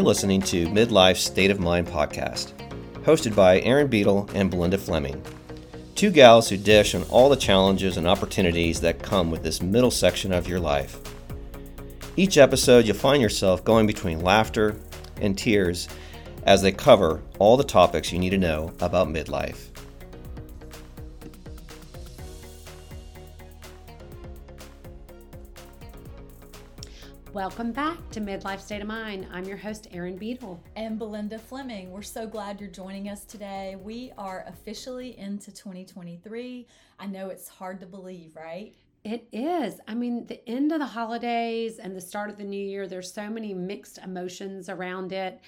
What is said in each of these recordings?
You're listening to Midlife State of Mind podcast, hosted by Erin Beadle and Belinda Fleming. Two gals who dish on all the challenges and opportunities that come with this middle section of your life. Each episode, you'll find yourself going between laughter and tears as they cover all the topics you need to know about midlife. Welcome back to Midlife State of Mind. I'm your host, Erin Beadle. And Belinda Fleming. We're so glad you're joining us today. We are officially into 2023. I know it's hard to believe, right? It is. I mean, the end of the holidays and the start of the new year, there's so many mixed emotions around it.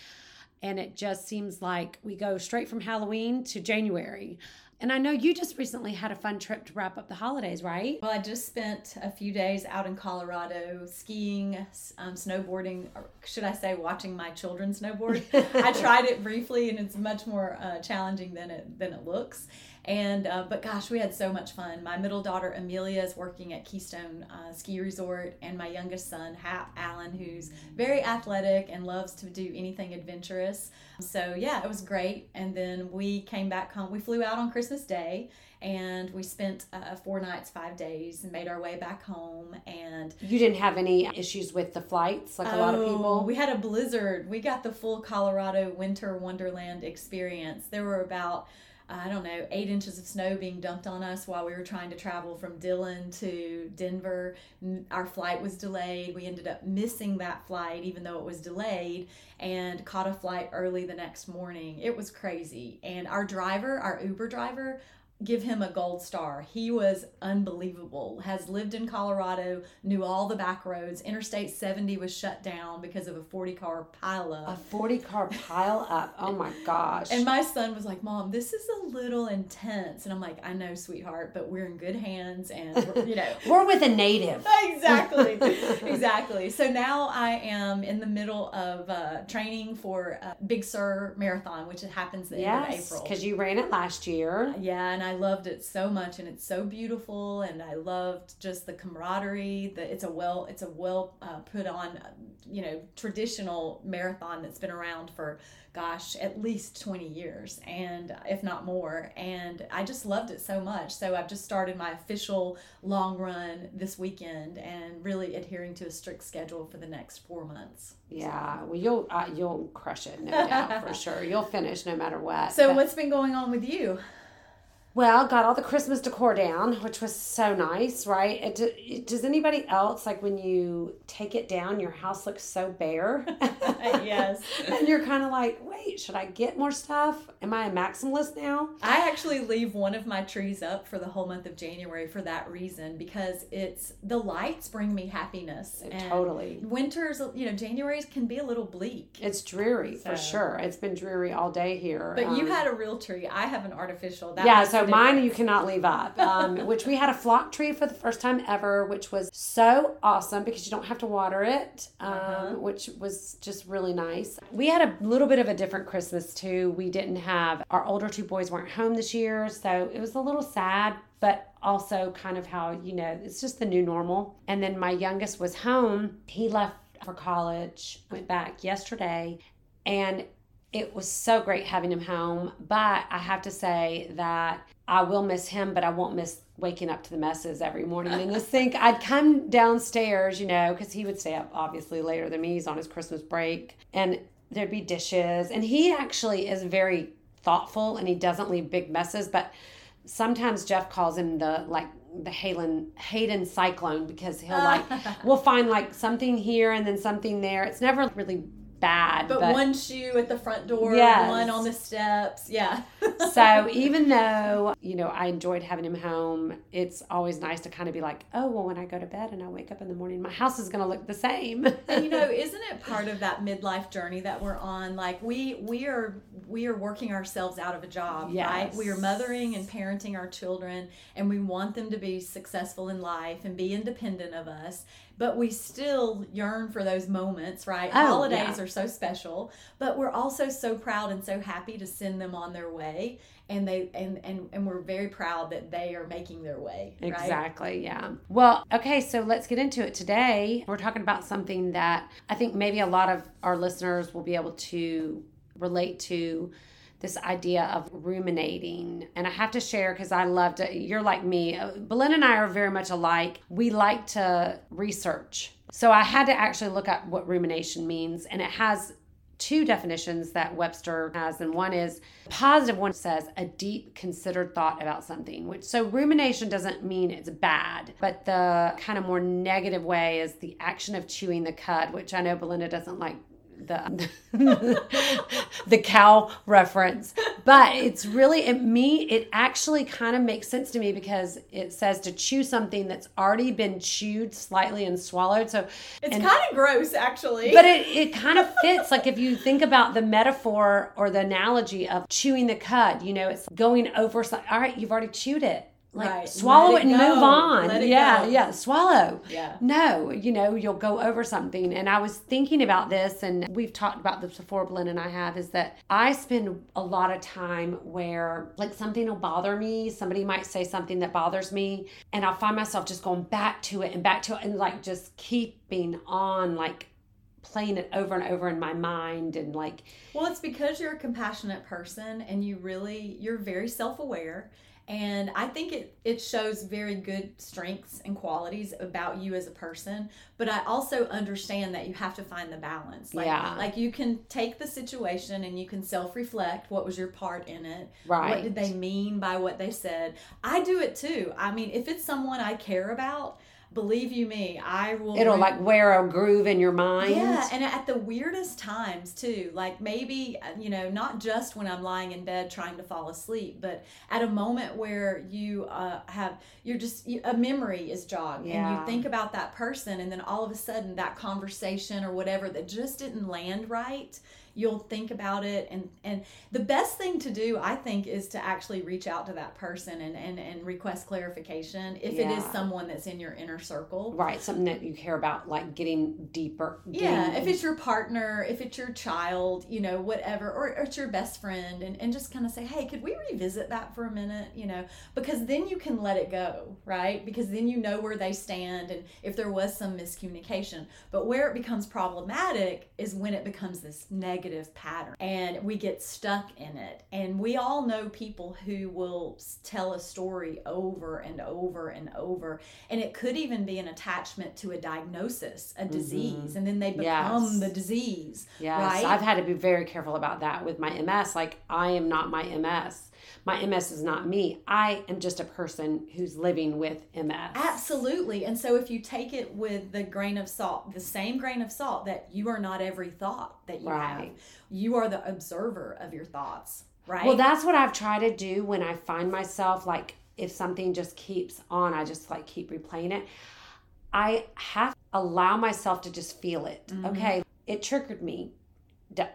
And it just seems like we go straight from Halloween to January. And I know you just recently had a fun trip to wrap up the holidays, right? Well, I just spent a few days out in Colorado skiing, um, snowboarding, or should I say, watching my children snowboard. I tried it briefly, and it's much more uh, challenging than it than it looks. And uh, but gosh, we had so much fun. My middle daughter Amelia is working at Keystone uh, Ski Resort, and my youngest son Hap Allen, who's very athletic and loves to do anything adventurous. So yeah, it was great. And then we came back home. We flew out on Christmas Day, and we spent uh, four nights, five days, and made our way back home. And you didn't have any issues with the flights, like a lot of people. Oh, We had a blizzard. We got the full Colorado winter wonderland experience. There were about I don't know, eight inches of snow being dumped on us while we were trying to travel from Dillon to Denver. Our flight was delayed. We ended up missing that flight, even though it was delayed, and caught a flight early the next morning. It was crazy. And our driver, our Uber driver, give him a gold star. He was unbelievable. Has lived in Colorado, knew all the back roads. Interstate 70 was shut down because of a 40 car pileup. A 40 car pile up. Oh my gosh. And my son was like, "Mom, this is a little intense." And I'm like, "I know, sweetheart, but we're in good hands and we're, you know, we're with a native." exactly. exactly. So now I am in the middle of uh, training for uh, Big Sur Marathon, which happens the end of Yes, April. because you ran it last year. Yeah, and I loved it so much, and it's so beautiful, and I loved just the camaraderie. That it's a well, it's a well uh, put on, uh, you know, traditional marathon that's been around for, gosh, at least twenty years, and if not more. And I just loved it so much. So I've just started my official long run this weekend, and really adhering to a strict schedule for the next four months. Yeah, well, you'll uh, you'll crush it, no doubt for sure. You'll finish no matter what. So But- what's been going on with you? Well, got all the Christmas decor down, which was so nice, right? It, it- does anybody else like when you take it down, your house looks so bare? yes. and you're kind of like, wait, should I get more stuff? Am I a maximalist now? I actually leave one of my trees up for the whole month of January for that reason because it's the lights bring me happiness. And Totally. Winters, you know, January's can be a little bleak. It's dreary for sure. It's been dreary all day here. But you Um, had a real tree. I have an artificial. That yeah, so mine you cannot leave up. Um, which we had a flock tree for the first time ever, which was so awesome because you don't have to water it, um, Uh-huh. which was just really nice. We had a little bit of a different Christmas too. We didn't have our older two boys weren't home this year, so it was a little sad, but also kind of how you know it's just the new normal. And then my youngest was home. He left for college, went back yesterday, and it was so great having him home. But I have to say that I will miss him, but I won't miss waking up to the messes every morning in the sink. I'd come downstairs, you know, because he would stay up obviously later than me. He's on his Christmas break, and there'd be dishes. And he actually is very thoughtful and he doesn't leave big messes, but sometimes Jeff calls him the like the Hayden Hayden cyclone because he'll like we'll find like something here and then something there. It's never really bad. But, one shoe at the front door, Yes. one on the steps. Yeah. so even though you know I enjoyed having him home, it's always nice to kind of be like, oh well, when I go to bed and I wake up in the morning, my house is going to look the same. and you know isn't it part of that midlife journey that we're on like we we are we are working ourselves out of a job right we are mothering and parenting our children and we want them to be successful in life and be independent of us but we still yearn for those moments right Oh, holidays yeah. are so special but we're also so proud and so happy to send them on their way and they and and, and we're very proud that they are making their way right? Exactly, yeah. Well, okay, so let's get into it today. We're talking about something that I think maybe a lot of our listeners will be able to relate to this idea of ruminating. And I have to share because I love to, you're like me. Uh, Belinda and I are very much alike. We like to research. So I had to actually look up what rumination means, and it has two definitions that Webster has, and one is positive one says a deep considered thought about something, which so rumination doesn't mean it's bad, but the kind of more negative way is the action of chewing the cud, which I know Belinda doesn't like the the cow reference. But it's really it me it actually kind of makes sense to me because it says to chew something that's already been chewed slightly and swallowed so it's kind of gross actually. But it, it kind of fits like if you think about the metaphor or the analogy of chewing the cud you know it's going over all right you've already chewed it like right. swallow it, it, and go. move on. yeah, go. yeah, swallow. Yeah. No, you know, you'll go over something. And I was thinking about this, and we've talked about this before, Blend and I have, is that I spend a lot of time where like something will bother me. Somebody might say something that bothers me, and I'll find myself just going back to it and back to it and like just keeping on like playing it over and over in my mind and like well it's because you're a compassionate person and you really you're very self-aware and i think it it shows very good strengths and qualities about you as a person but i also understand that you have to find the balance. Like, yeah. like you can take the situation and you can self-reflect what was your part in it. Right what did they mean by what they said? I do it too. I mean if it's someone i care about believe you me, I will. It'll re- like wear a groove in your mind. Yeah, and at the weirdest times too. Like maybe you know, not just when I'm lying in bed trying to fall asleep, but at a moment where you uh, have you're just a memory is jogged, yeah. and you think about that person, and then all of a sudden that conversation or whatever that just didn't land right you'll think about it. And and the best thing to do i think is to actually reach out to that person and and, and request clarification if yeah. it is someone that's in your inner circle. Right something that you care about like getting deeper getting... yeah if it's your partner if it's your child you know whatever or, or it's your best friend and, and just kind of say hey could we revisit that for a minute? You know because then you can let it go right? Because then you know where they stand and if there was some miscommunication. But where it becomes problematic is when it becomes this negative negative pattern and we get stuck in it. And we all know people who will tell a story over and over and over. And it could even be an attachment to a diagnosis, a mm-hmm. disease, and then they become yes. the disease. Yes. Right? I've had to be very careful about that with my MS. Like, I am not my MS my MS is not me. I am just a person who's living with MS. Absolutely. And so if you take it with the grain of salt, the same grain of salt that you are not every thought that you right. have, you are the observer of your thoughts, right? Well, that's what I've tried to do when I find myself like if something just keeps on, I just like keep replaying it. I have to allow myself to just feel it. Mm-hmm. Okay, it triggered me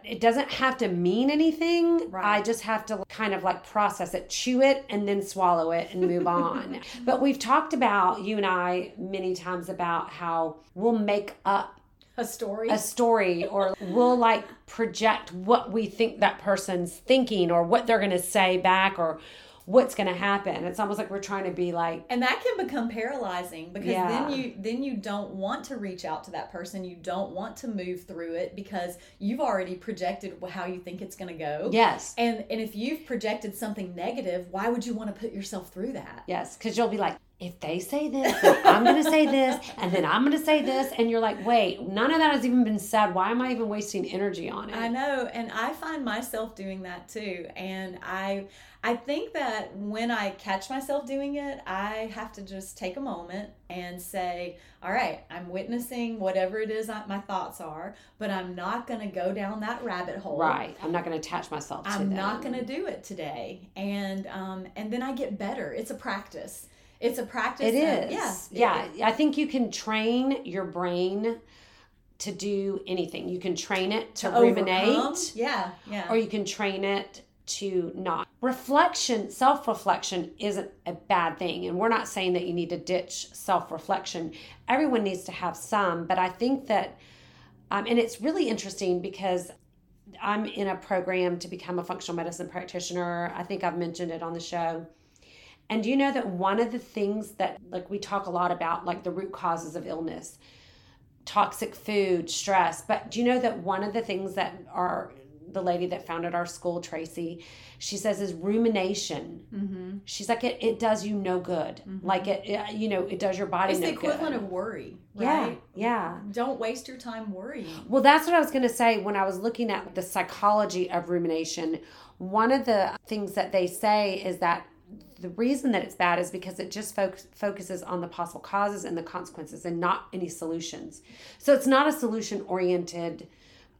it doesn't have to mean anything. Right. I just have to kind of like process it, chew it, and then swallow it and move on. But we've talked about, you and I, many times about how we'll make up a story a story or we'll like project what we think that person's thinking or what they're going to say back or what's going to happen. It's almost like we're trying to be like And that can become paralyzing because yeah. then you then you don't want to reach out to that person. You don't want to move through it because you've already projected how you think it's going to go. Yes. And and if you've projected something negative, why would you want to put yourself through that? Yes, cuz you'll be like if they say this, I'm going to say this, and then I'm going to say this. And you're like, wait, none of that has even been said. Why am I even wasting energy on it? I know. And I find myself doing that too. And I, I think that when I catch myself doing it, I have to just take a moment and say, all right, I'm witnessing whatever it is my thoughts are, but I'm not going to go down that rabbit hole. Right. I'm not going to attach myself to I'm them. not going to do it today. And, um, and then I get better. It's a practice it's a practice. It is. yeah. Yeah. It, I think you can train your brain to do anything. You can train it to, to ruminate. Overcome. Yeah. Yeah. Or you can train it to not. Reflection, self reflection isn't a bad thing. And we're not saying that you need to ditch self reflection. Everyone needs to have some. But I think that, um, and it's really interesting because I'm in a program to become a functional medicine practitioner. I think I've mentioned it on the show. And do you know that one of the things that, like, we talk a lot about, like the root causes of illness, toxic food, stress, but do you know that one of the things that are the lady that founded our school, Tracy, she says is rumination. Mm-hmm. She's like, it, it does you no good. Like, it, it, you know, it does your body It's no the equivalent good. of worry, yeah, right? yeah. Don't waste your time worrying. Well, that's what I was going to say when I was looking at the psychology of rumination. One of the things that they say is that the reason that it's bad is because it just foc- focuses on the possible causes and the consequences and not any solutions. So it's not a solution oriented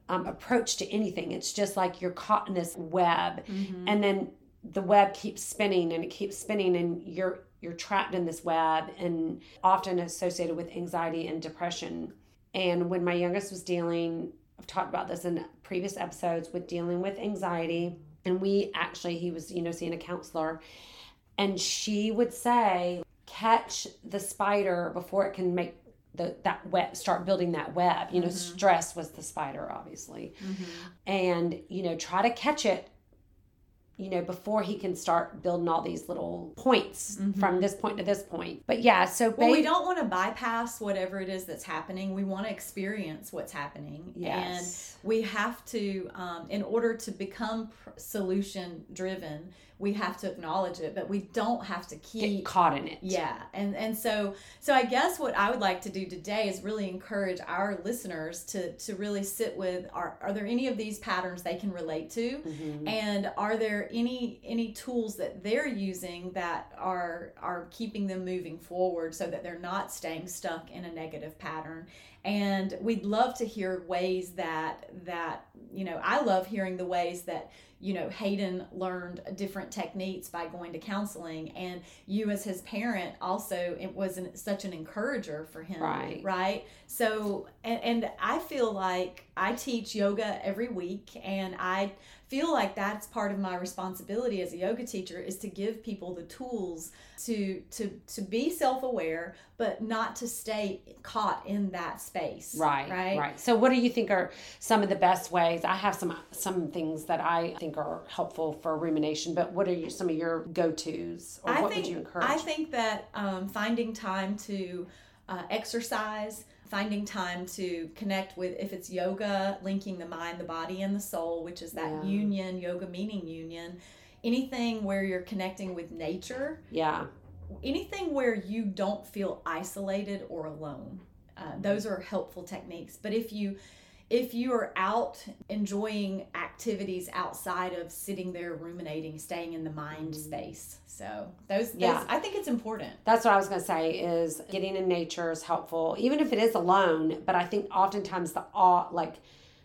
um, approach to anything. It's just like you're caught in this web, and then the web keeps spinning and it keeps spinning, and you're you're trapped in this web, and often associated with anxiety and depression. And when my youngest was dealing, I've talked about this in previous episodes with dealing with anxiety, and we actually he was you know seeing a counselor, and she would say catch the spider before it can make the that web start building that web you know mm-hmm. stress was the spider obviously mm-hmm. and you know try to catch it you know before he can start building all these little points mm-hmm. from this point to this point but yeah so Well, we don't want to bypass whatever it is that's happening. We want to experience what's happening. Yes. And we have to, um, in order to become solution driven, we have to acknowledge it, but we don't have to get keep caught in it. Yeah and and so so i guess what i would like to do today is really encourage our listeners to to really sit with are are there any of these patterns they can relate to? Mm-hmm. and are there any any tools that they're using that are are keeping them moving forward so that they're not staying stuck in a negative pattern and we'd love to hear ways that that you know i love hearing the ways that you know hayden learned different techniques by going to counseling and you as his parent also it was an, such an encourager for him Right. right so and, and i feel like i teach yoga every week and i feel like that's part of my responsibility as a yoga teacher is to give people the tools to to to be self-aware but not to stay caught in that space Right, right right. So, what do you think are some of the best ways? I have some some things that I think are helpful for rumination, but what are you, some of your go tos, or I what think, would you encourage? I think that um, finding time to uh, exercise, finding time to connect with, if it's yoga, linking the mind, the body, and the soul, which is that Yeah. union, yoga meaning union, anything where you're connecting with nature, yeah, anything where you don't feel isolated or alone. Uh, those are helpful techniques. But if you if you are out enjoying activities outside of sitting there ruminating, staying in the mind space, so those, those Yeah. I think it's important. that's what I was going to say. Is getting in nature is helpful, even if it is alone. But I think oftentimes the awe, like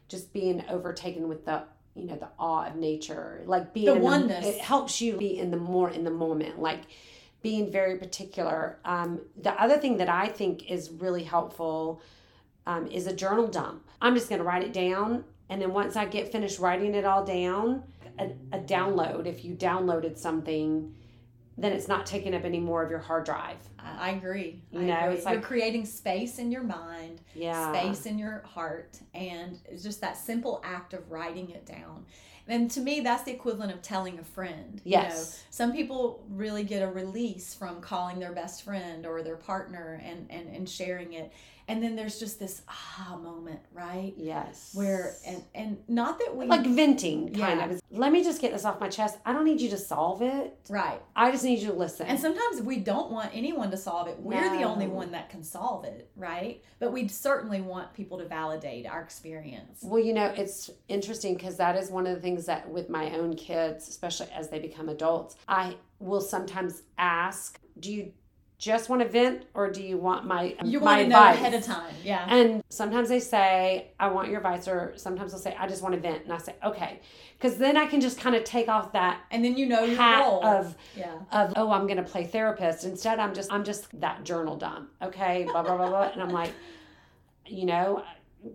just being overtaken with the you know the awe of nature, like being The oneness. it helps you be in the more in the moment, like being very particular. Um, the other thing that I think is really helpful um, is a journal dump. I'm just going to write it down. And then once I get finished writing it all down, a, a download, if you downloaded something, then it's not taking up any more of your hard drive. I, agree. You I know, agree. it's you're like- creating space in your mind, Yeah. space in your heart, and it's just that simple act of writing it down. And to me, that's the equivalent of telling a friend. You know, Yes. some people really get a release from calling their best friend or their partner and, and, and sharing it. And then there's just this aha moment, right? Yes. Where and and not that we like venting, kind Yeah. of. Let me just get this off my chest. I don't need you to solve it. right. I just need you to listen. And sometimes we don't want anyone to solve it. We're the only one that can solve it, right? But we certainly want people to validate our experience. Well, you know, it's interesting because that is one of the things that with my own kids, especially as they become adults, I will sometimes ask, "Do you just want to vent, or do you want my You my want to know ahead of time, yeah. And sometimes they say, "I want your advice," or sometimes they'll say, "I just want to vent," and I say, "Okay," because then I can just kind of take off that And then you know your hat role of yeah. of oh I'm gonna play therapist. Instead, I'm just I'm just that journal dump. Okay, blah blah blah blah, and I'm like, you know,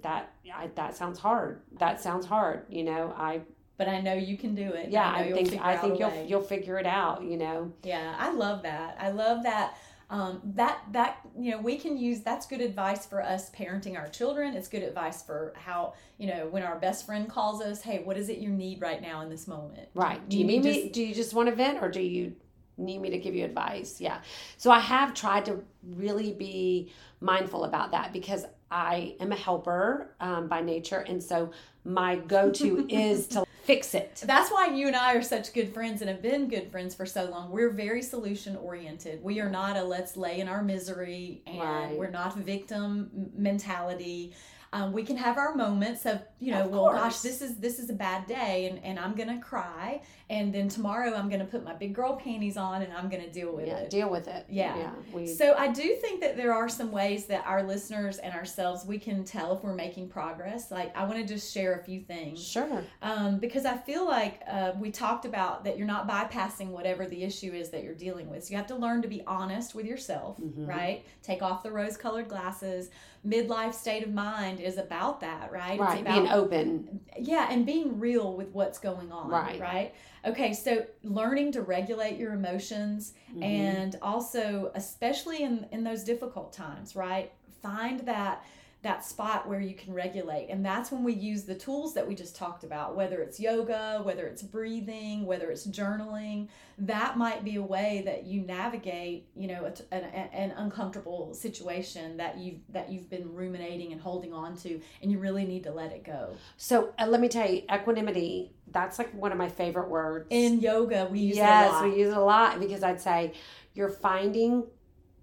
that I, that sounds hard. That sounds hard. You know, I But I know you can do it. yeah I, I think I think you'll you'll figure it out. You know, Yeah, I love that. I love that. Um, that that you know we can use that's good advice for us parenting our children. It's good advice for how you know when our best friend calls us hey what is it you need right now in this moment? Right. Do you, need just- me do you just want to vent or do you need me to give you advice? Yeah. So i have tried to really be mindful about that because i am a helper um, by nature and so my go-to is to fix it That's why you and I are such good friends and have been good friends for so long. We're very solution oriented. We are not a let's lay in our misery and Right. we're not victim mentality. Um, we can have our moments of you know Of well gosh this is this is a bad day and, and i'm gonna cry and then tomorrow i'm gonna put my big girl panties on and i'm gonna deal with yeah it deal with it Yeah. yeah we so I do think that there are some ways that our listeners and ourselves we can tell if we're making progress. Like I want to just share a few things sure um, because I feel like uh, we talked about that you're not bypassing whatever the issue is that you're dealing with. So you have to learn to be honest with yourself, Mhm. right? Take off the rose-colored glasses. Midlife state of mind is about that, right? right It's about being open yeah, and being real with what's going on, Right. Right. Okay, so learning to regulate your emotions Mhm. and also especially in in those difficult times, right? Find that that spot where you can regulate and that's when we use the tools that we just talked about whether it's yoga whether it's breathing whether it's journaling that might be a way that you navigate you know a an, an uncomfortable situation that you've that you've been ruminating and holding on to and you really need to let it go So uh, let me tell you, equanimity, that's like one of my favorite words. in yoga we use yes, it a lot. we use it a lot because I'd say you're finding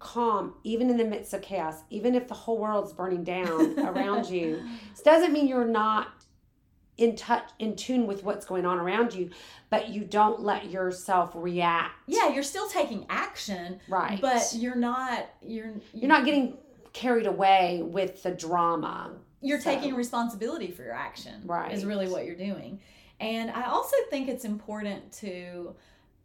calm even in the midst of chaos, even if the whole world's burning down around you. This doesn't mean you're not in touch in tune with what's going on around you, but you don't let yourself react. yeah you're still taking action Right. but you're not you're you're not getting carried away with the drama. you're So- taking responsibility for your action Right. is really what you're doing and i also think it's important to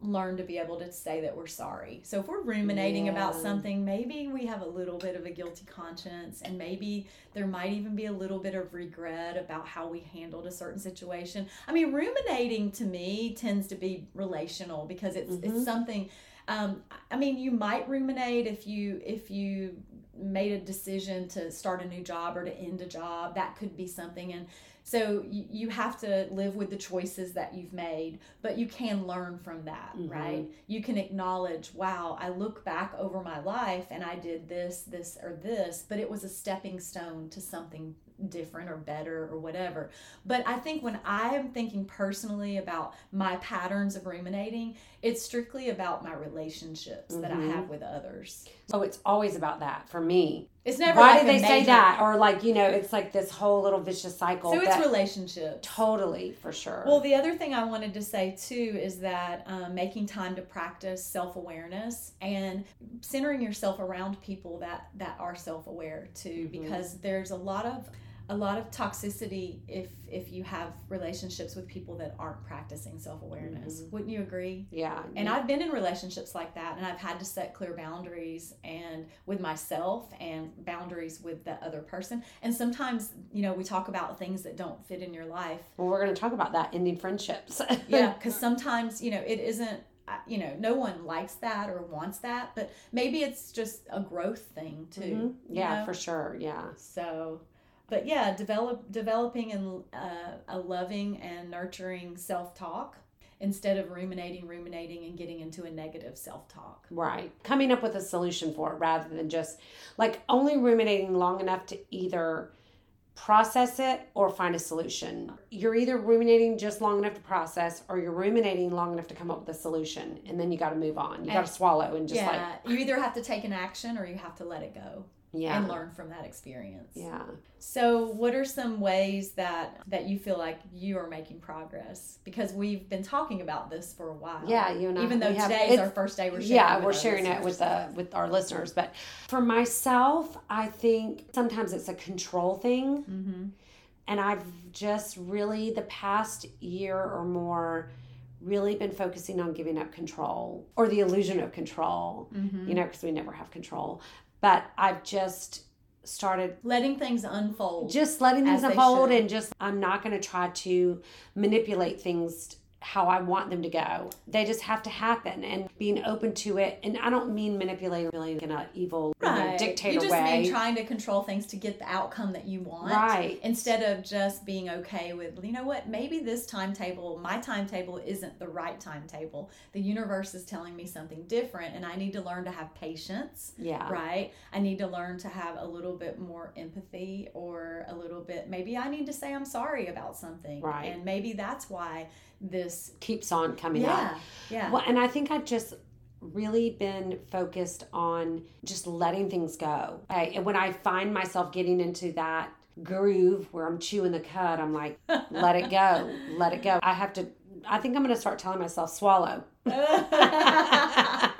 learn to be able to say that we're sorry. So if we're ruminating about something maybe we have a little bit of a guilty conscience and maybe there might even be a little bit of regret about how we handled a certain situation. I mean ruminating to me tends to be relational because it's Mhm. it's something um, i mean you might ruminate if you if you made a decision to start a new job or to end a job. That could be something. And so you, you have to live with the choices that you've made but you can learn from that Mhm. right? You can acknowledge wow i look back over my life and i did this this or this but it was a stepping stone to something different or better or whatever. But i think when i'm thinking personally about my patterns of ruminating it's strictly about my relationships that i Mhm. have with others So it's always about that for me. it's never Why like do a they say that? Or like, you know, it's like this whole little vicious cycle. so it's relationships Totally, for sure. Well, the other thing I wanted to say too is that um, making time to practice self awareness and centering yourself around people that that are self aware too, Mhm. because there's a lot of a lot of toxicity if if you have relationships with people that aren't practicing self awareness. Wouldn't you agree? yeah. And I've been in relationships like that, and I've had to set clear boundaries and with myself and boundaries with the other person. And sometimes, you know, we talk about things that don't fit in your life, well, we're going to talk about that ending friendships. yeah because sometimes you know it isn't uh, you know no one likes that or wants that but maybe it's just a growth thing too Mhm. you Yeah, know? for sure. Yeah. so but yeah develop developing and uh, a loving and nurturing self-talk instead of ruminating ruminating and getting into a negative self-talk Right. Coming up with a solution for it rather than just like only ruminating long enough to either process it or find a solution. You're either ruminating just long enough to process or you're ruminating long enough to come up with a solution and then you got to move on. You got to swallow and just yeah like you either have to take an action or you have to let it go yeah. and learn from that experience Yeah. So, what are some ways that that you feel like you are making progress? Because we've been talking about this for a while. Yeah, you and I- Even though today is our first day, we're sharing. yeah we're sharing it with the with our listeners but for myself i think sometimes it's a control thing Mhm. and i've just really the past year or more really been focusing on giving up control or the illusion of control Mhm. you know because we never have control but i've just started letting things unfold. just letting things unfold and just i'm not going to try to manipulate things how I want them to go. They just have to happen and being open to it. And I don't mean manipulating really in an evil you know, Right. dictator you just way. mean trying to control things to get the outcome that you want. Right. Instead of just being okay with, you know what, maybe this timetable, my timetable isn't the right timetable. The universe is telling me something different and I need to learn to have patience. yeah. Right. I need to learn to have a little bit more empathy or a little bit maybe I need to say I'm sorry about something. Right. And maybe that's why this Keeps on coming up. Yeah. Yeah. Well, and I think I've just really been focused on just letting things go. I, and when I find myself getting into that groove where I'm chewing the cud, I'm like, let it go, let it go. I have to. I think I'm going to start telling myself swallow.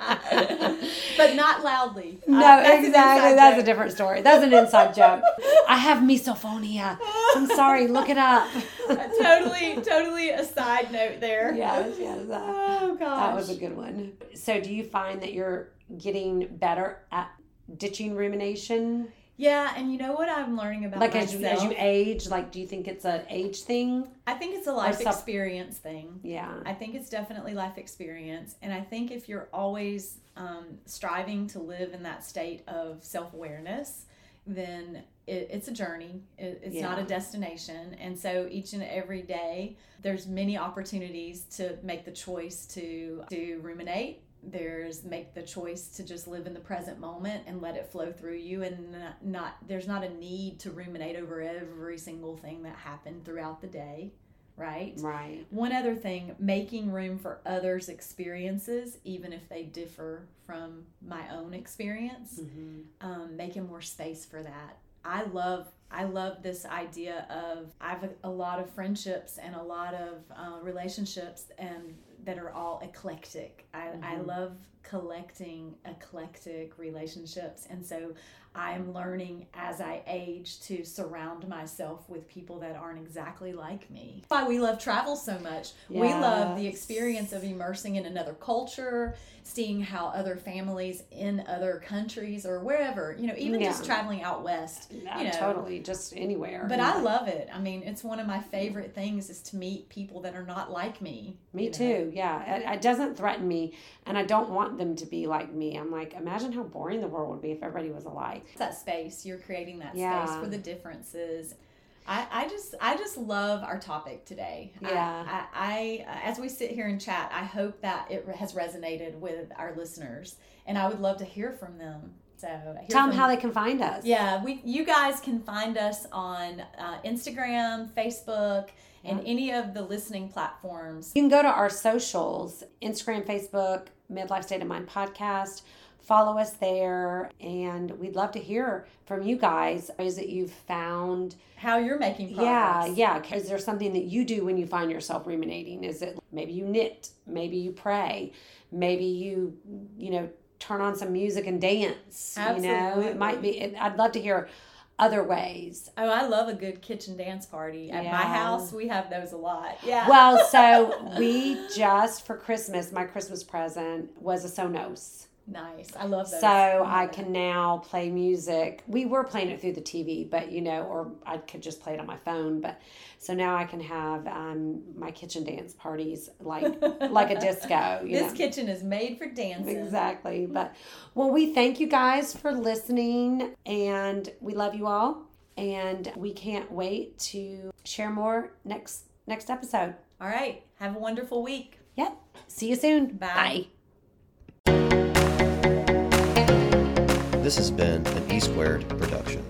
but not loudly. No, Uh, that's exactly. That's a different story. That's an inside joke. I have misophonia. I'm sorry. Look it up. totally, totally a side note there. yes, yes. That, Oh gosh. that was a good one. So, do you find that you're getting better at ditching rumination? Yeah, and you know what I'm learning about like as you, as you age like do you think it's an age thing I think it's a life self- experience thing. yeah I think it's definitely life experience, and I think if you're always um, striving to live in that state of self awareness, then it, it's a journey. It, it's not a destination, and so each and every day, there's many opportunities to make the choice to to ruminate. There's make the choice to just live in the present moment and let it flow through you, and not, not there's not a need to ruminate over every single thing that happened throughout the day, right? right One other thing, making room for others' experiences, even if they differ from my own experience, mm-hmm. um, making more space for that. I love I love this idea of I've a, a lot of friendships and a lot of uh, relationships and that are all eclectic. I, I Mhm. love collecting eclectic relationships, and so I'm learning as I age to surround myself with people that aren't exactly like me. Why we love travel so much. We love the experience of immersing in another culture, seeing how other families in other countries or wherever, you know, even just traveling out west. Yeah, you know. totally just anywhere But Yeah. I love it. I mean, it's one of my favorite things is to meet people that are not like me. me too. know. Yeah it, it doesn't threaten me and i don't want them to be like me i'm like imagine how boring the world would be if everybody was alike It's that space. You're creating that Yeah. space for the differences. I, I just I just love our topic today. Yeah. I, I, as we sit here and chat, I hope that it has resonated with our listeners, and I would love to hear from them. So hear tell them how they can find us Yeah, we you guys can find us on uh, Instagram, Facebook, and any of the listening platforms. You can go to our socials Instagram, Facebook, Midlife State of Mind podcast. Follow us there, and we'd love to hear from you guys. Is that you've found? How you're making Yeah, progress? yeah. Is there something that you do when you find yourself ruminating? Is it maybe you knit? Maybe you pray? Maybe you, you know, turn on some music and dance? You know, it might be. It, I'd love to hear other ways. Oh, I love a good kitchen dance party. At my house, we have those a lot. Yeah. Well, so we just for Christmas, my Christmas present was a Sonos. Nice. I love those. So I can now play music. We were playing it through the TV, but you know, or I could just play it on my phone. But so now I can have um, my kitchen dance parties like like a disco. You this know? kitchen is made for dancing. exactly. But well, we thank you guys for listening, and we love you all, and we can't wait to share more next next episode. All right. Have a wonderful week. Yep. See you soon. Bye. This has been an E Squared production.